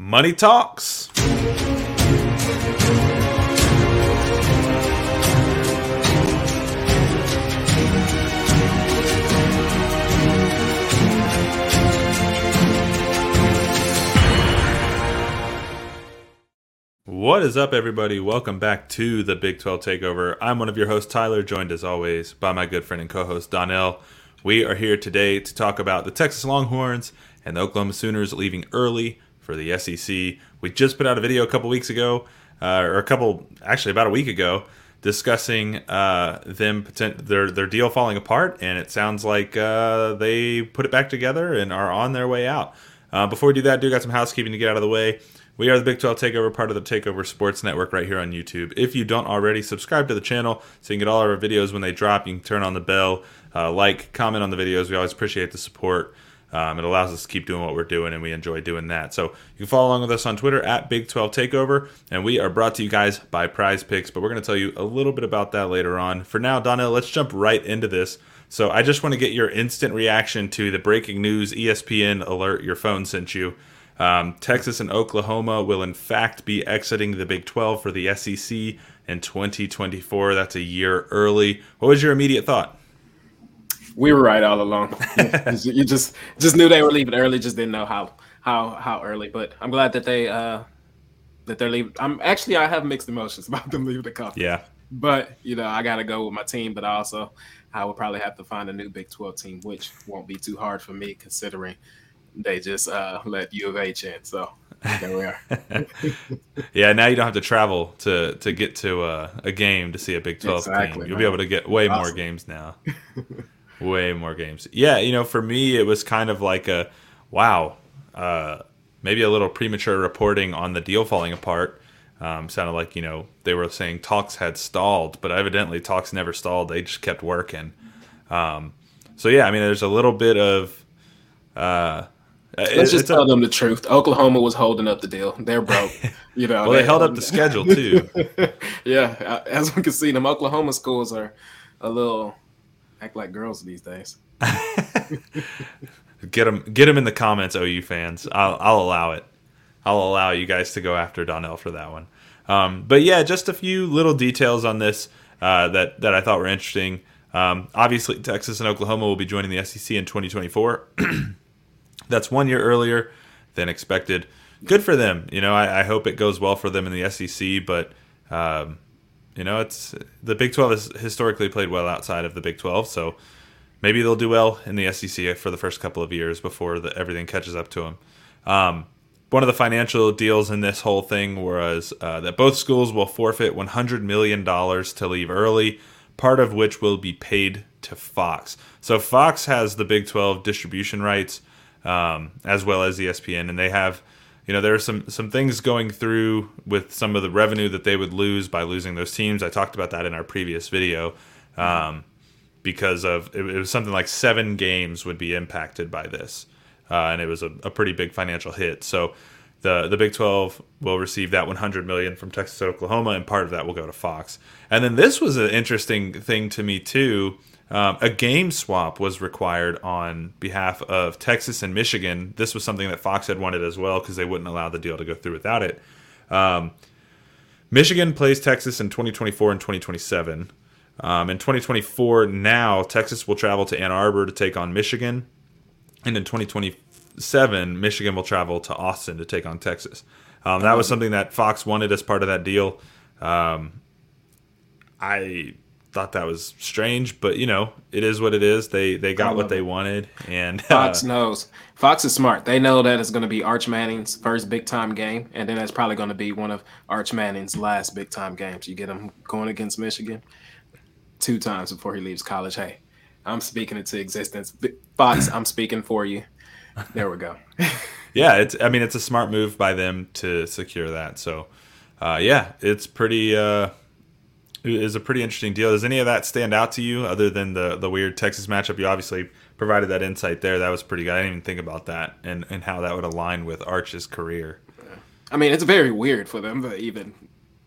Money Talks. What is up, everybody? Welcome back to the Big 12 Takeover. I'm one of your hosts, Tyler, joined as always by my good friend and co host, Donnell. We are here today to talk about the Texas Longhorns and the Oklahoma Sooners leaving early for the SEC. We just put out a video a couple weeks ago, uh, or a couple, actually about a week ago, discussing uh, them their their deal falling apart, and it sounds like uh, they put it back together and are on their way out. Uh, before we do that, do got some housekeeping to get out of the way. We are the Big 12 Takeover, part of the Takeover Sports Network right here on YouTube. If you don't already, subscribe to the channel so you can get all our videos when they drop. You can turn on the bell, uh, like, comment on the videos. We always appreciate the support. Um, it allows us to keep doing what we're doing, and we enjoy doing that. So you can follow along with us on Twitter at Big 12 Takeover, and we are brought to you guys by PrizePicks, but we're going to tell you a little bit about that later on. For now, Donna, let's jump right into this. So I just want to get your instant reaction to the breaking news ESPN alert your phone sent you. Um, Texas and Oklahoma will, in fact, be exiting the Big 12 for the SEC in 2024. That's a year early. What was your immediate thought? We were right all along. you just just knew they were leaving early, just didn't know how how how early. But I'm glad that they uh that they're leaving. I'm actually I have mixed emotions about them leaving the conference. Yeah. But you know I got to go with my team, but also I would probably have to find a new Big 12 team, which won't be too hard for me considering they just uh, let U of H in. So there we are. yeah, now you don't have to travel to to get to uh, a game to see a Big Twelve exactly, team. You'll man. be able to get way awesome. more games now. Way more games. Yeah, you know, for me, it was kind of like a wow, uh, maybe a little premature reporting on the deal falling apart. Um, sounded like you know they were saying talks had stalled, but evidently talks never stalled. They just kept working. Um, so yeah, I mean, there's a little bit of uh, Let's just tell a, them the truth. Oklahoma was holding up the deal. They're broke. You know. well, they, they held up the schedule too. yeah, as we can see, them Oklahoma schools are a little act like girls these days. get them, get them in the comments, OU fans. I'll, I'll allow it. I'll allow you guys to go after Donnell for that one. Um, but yeah, just a few little details on this uh, that that I thought were interesting. Um, obviously, Texas and Oklahoma will be joining the SEC in 2024. That's one year earlier than expected. Good for them. You know, I, I hope it goes well for them in the SEC, but um, you know, it's the Big 12 has historically played well outside of the Big 12, so maybe they'll do well in the SEC for the first couple of years before the, everything catches up to them. Um, one of the financial deals in this whole thing was uh, that both schools will forfeit $100 million to leave early, part of which will be paid to Fox. So Fox has the Big 12 distribution rights um, as well as ESPN, and they have, you know, there are some some things going through with some of the revenue that they would lose by losing those teams. I talked about that in our previous video, um, because of it, was something like seven games would be impacted by this, uh, and it was a, a pretty big financial hit. So the the Big 12 will receive that 100 million from Texas Oklahoma and part of that will go to Fox. And then this was an interesting thing to me too um, a game swap was required on behalf of Texas and Michigan. This was something that Fox had wanted as well because they wouldn't allow the deal to go through without it. Um, Michigan plays Texas in 2024 and 2027. Um, in 2024, now Texas will travel to Ann Arbor to take on Michigan, and in 2027, Michigan will travel to Austin to take on Texas. Um, that was something that Fox wanted as part of that deal. Um, I thought that was strange, but you know, it is what it is. They they got what they wanted, and Fox uh, knows. Fox is smart. They know that it's going to be Arch Manning's first big time game, and then that's probably going to be one of Arch Manning's last big time games. You get him going against Michigan two times before he leaves college. Hey, I'm speaking into existence. Fox, I'm speaking for you. There we go. yeah, it's. I mean, it's a smart move by them to secure that. So, uh, yeah, it's pretty. Uh, is a pretty interesting deal. Does any of that stand out to you other than the the weird Texas matchup? You obviously provided that insight there. That was pretty good. I didn't even think about that and, and how that would align with Arch's career. I mean, it's very weird for them to even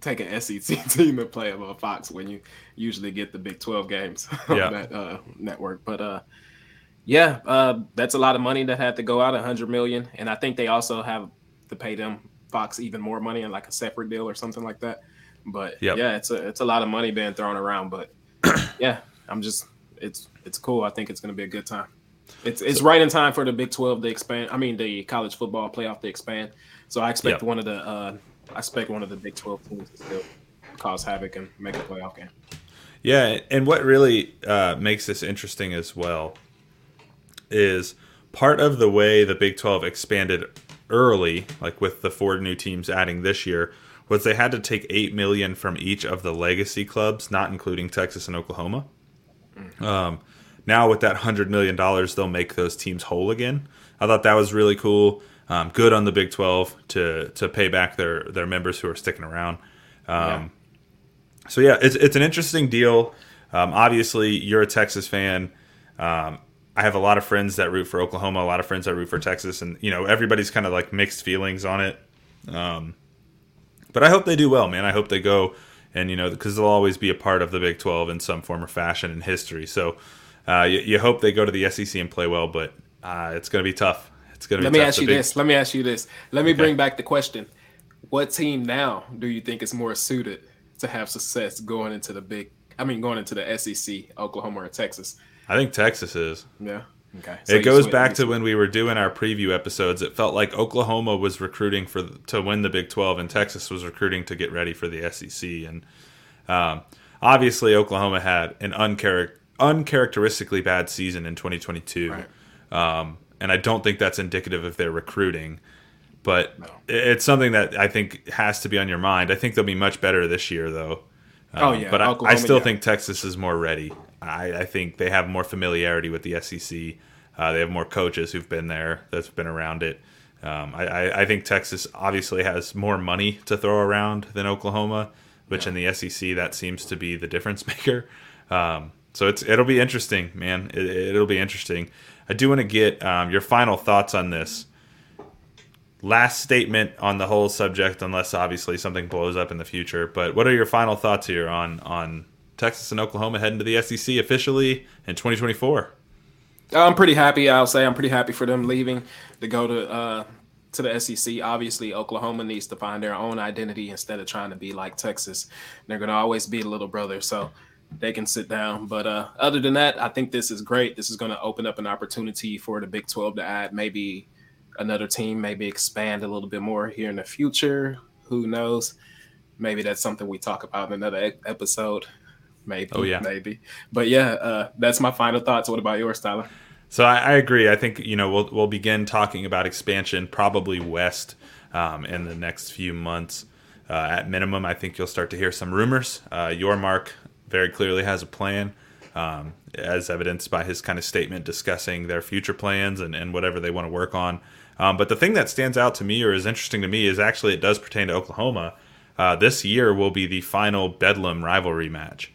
take an SEC team and play them on Fox when you usually get the Big 12 games on yeah. that uh, network. But uh, yeah, uh, that's a lot of money that had to go out, a 100 million. And I think they also have to pay them Fox even more money in like a separate deal or something like that. But Yep. yeah, it's a it's a lot of money being thrown around. But yeah, I'm just it's it's cool. I think it's going to be a good time. It's it's right in time for the Big Twelve to expand. I mean, the college football playoff to expand. So I expect Yep. one of the uh, I expect one of the Big Twelve teams to still cause havoc and make a playoff game. Yeah, and what really uh, makes this interesting as well is part of the way the Big 12 expanded early, like with the four new teams adding this year, was they had to take 8 million from each of the legacy clubs, not including Texas and Oklahoma. Um, now with that 100 million dollars, they'll make those teams whole again. I thought that was really cool. Um, good on the Big 12 to to pay back their their members who are sticking around. Um, so yeah, it's it's an interesting deal. Um, obviously, you're a Texas fan. Um, I have a lot of friends that root for Oklahoma, a lot of friends that root for Texas, and you know everybody's kind of like mixed feelings on it. Um, but I hope they do well, man. I hope they go, and you know because they'll always be a part of the Big 12 in some form or fashion in history. So uh, you, you hope they go to the SEC and play well, but uh, it's going to be tough. It's going to be Let me ask you Big- this. Let me ask you this. Let me Okay. bring back the question: What team now do you think is more suited to have success going into the big? I mean, going into the SEC, Oklahoma or Texas? I think Texas is. Yeah. Okay. So it goes back to when we were doing our preview episodes. It felt like Oklahoma was recruiting for to win the Big Twelve, and Texas was recruiting to get ready for the SEC. And um, obviously, Oklahoma had an uncharac- uncharacteristically bad season in 2022, Right. um, and I don't think that's indicative of their recruiting. But No. it's something that I think has to be on your mind. I think they'll be much better this year, though. Oh, Um, yeah. but I, I still yeah. think Texas is more ready. I, I think they have more familiarity with the SEC. Uh, they have more coaches who've been there, that's been around it. Um, I, I, I think Texas obviously has more money to throw around than Oklahoma, which in the SEC that seems to be the difference maker. Um, so it's it'll be interesting, man. It, it'll be interesting. I do want to get um, your final thoughts on this last statement on the whole subject, unless obviously something blows up in the future. But what are your final thoughts here on on Texas and Oklahoma heading to the SEC officially in 2024? I'm pretty happy. I'll say I'm pretty happy for them leaving to go to uh, to the SEC. Obviously, Oklahoma needs to find their own identity instead of trying to be like Texas. They're going to always be a little brother, so they can sit down. But uh, other than that, I think this is great. This is going to open up an opportunity for the Big 12 to add maybe another team, maybe expand a little bit more here in the future. Who knows? Maybe that's something we talk about in another e- episode. Maybe. Oh, yeah. Maybe. But yeah, uh, that's my final thoughts. What about yours, Tyler? So I, I agree. I think you know we'll we'll begin talking about expansion probably west um, in the next few months. Uh, at minimum, I think you'll start to hear some rumors. Uh, Yormark very clearly has a plan, um, as evidenced by his kind of statement discussing their future plans and, and whatever they want to work on. Um, but the thing that stands out to me or is interesting to me is actually it does pertain to Oklahoma. Uh, this year will be the final Bedlam rivalry match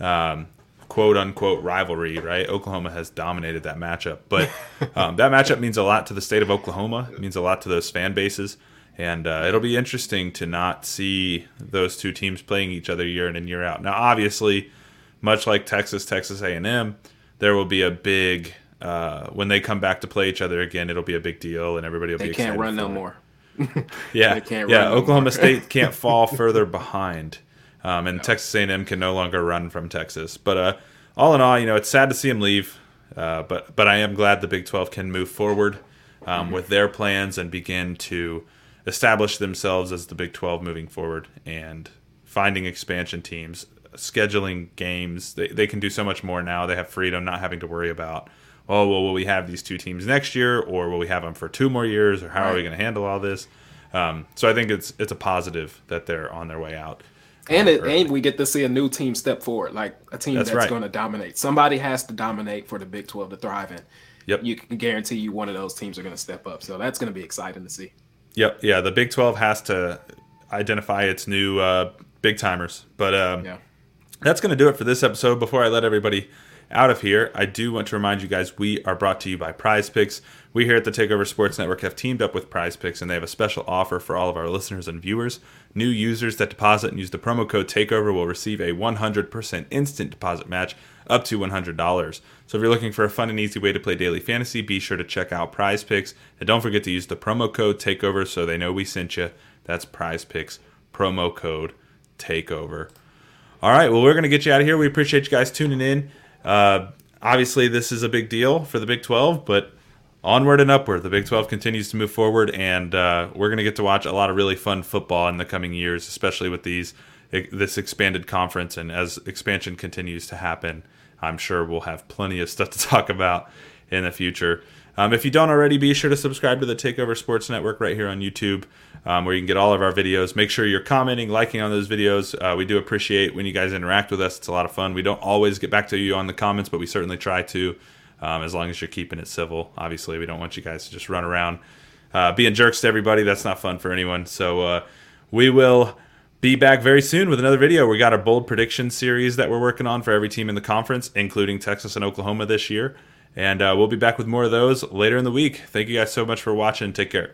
um, quote unquote rivalry, right? Oklahoma has dominated that matchup, but um, that matchup means a lot to the state of Oklahoma. It means a lot to those fan bases, and uh, it'll be interesting to not see those two teams playing each other year in and year out. Now, obviously, much like Texas, Texas A&M, there will be a big uh, when they come back to play each other again. It'll be a big deal, and everybody will They be can't excited run no it. more. Yeah, They can't yeah. run no Oklahoma more. State can't fall further behind, um, and Texas A&M can no longer run from Texas. But uh, all in all, you know, it's sad to see him leave. Uh, but but I am glad the Big 12 can move forward um, Mm-hmm. with their plans and begin to establish themselves as the Big 12 moving forward and finding expansion teams, scheduling games. They, they can do so much more now. They have freedom, not having to worry about, oh, well, will we have these two teams next year, or will we have them for two more years, or how are we going to handle all this? Um, so I think it's it's a positive that they're on their way out. And it, early. and we get to see a new team step forward, like a team That's that's, right. going to dominate. Somebody has to dominate for the Big 12 to thrive in. Yep. You can guarantee you one of those teams are going to step up. So that's going to be exciting to see. Yep, yeah. The Big 12 has to identify its new uh, big timers, but um, Yeah. that's going to do it for this episode. Before I let everybody out of here, I do want to remind you guys we are brought to you by PrizePicks. We here at the Takeover Sports Network have teamed up with PrizePicks, and they have a special offer for all of our listeners and viewers. New users that deposit and use the promo code TAKEOVER will receive a 100% instant deposit match up to $100. So if you're looking for a fun and easy way to play daily fantasy, be sure to check out PrizePicks. And don't forget to use the promo code TAKEOVER so they know we sent you. That's PrizePicks, promo code TAKEOVER. All right, well, we're going to get you out of here. We appreciate you guys tuning in. Uh, obviously, this is a big deal for the Big 12, but onward and upward. The Big 12 continues to move forward, and uh, we're going to get to watch a lot of really fun football in the coming years, especially with these this expanded conference. And as expansion continues to happen, I'm sure we'll have plenty of stuff to talk about in the future. Um, if you don't already, be sure to subscribe to the Takeover Sports Network right here on YouTube, um, where you can get all of our videos. Make sure you're commenting, liking on those videos. Uh, we do appreciate when you guys interact with us. It's a lot of fun. We don't always get back to you on the comments, but we certainly try to, um, as long as you're keeping it civil. Obviously, we don't want you guys to just run around uh, being jerks to everybody. That's not fun for anyone. So uh, we will be back very soon with another video. We got our bold prediction series that we're working on for every team in the conference, including Texas and Oklahoma this year. And uh, we'll be back with more of those later in the week. Thank you guys so much for watching. Take care.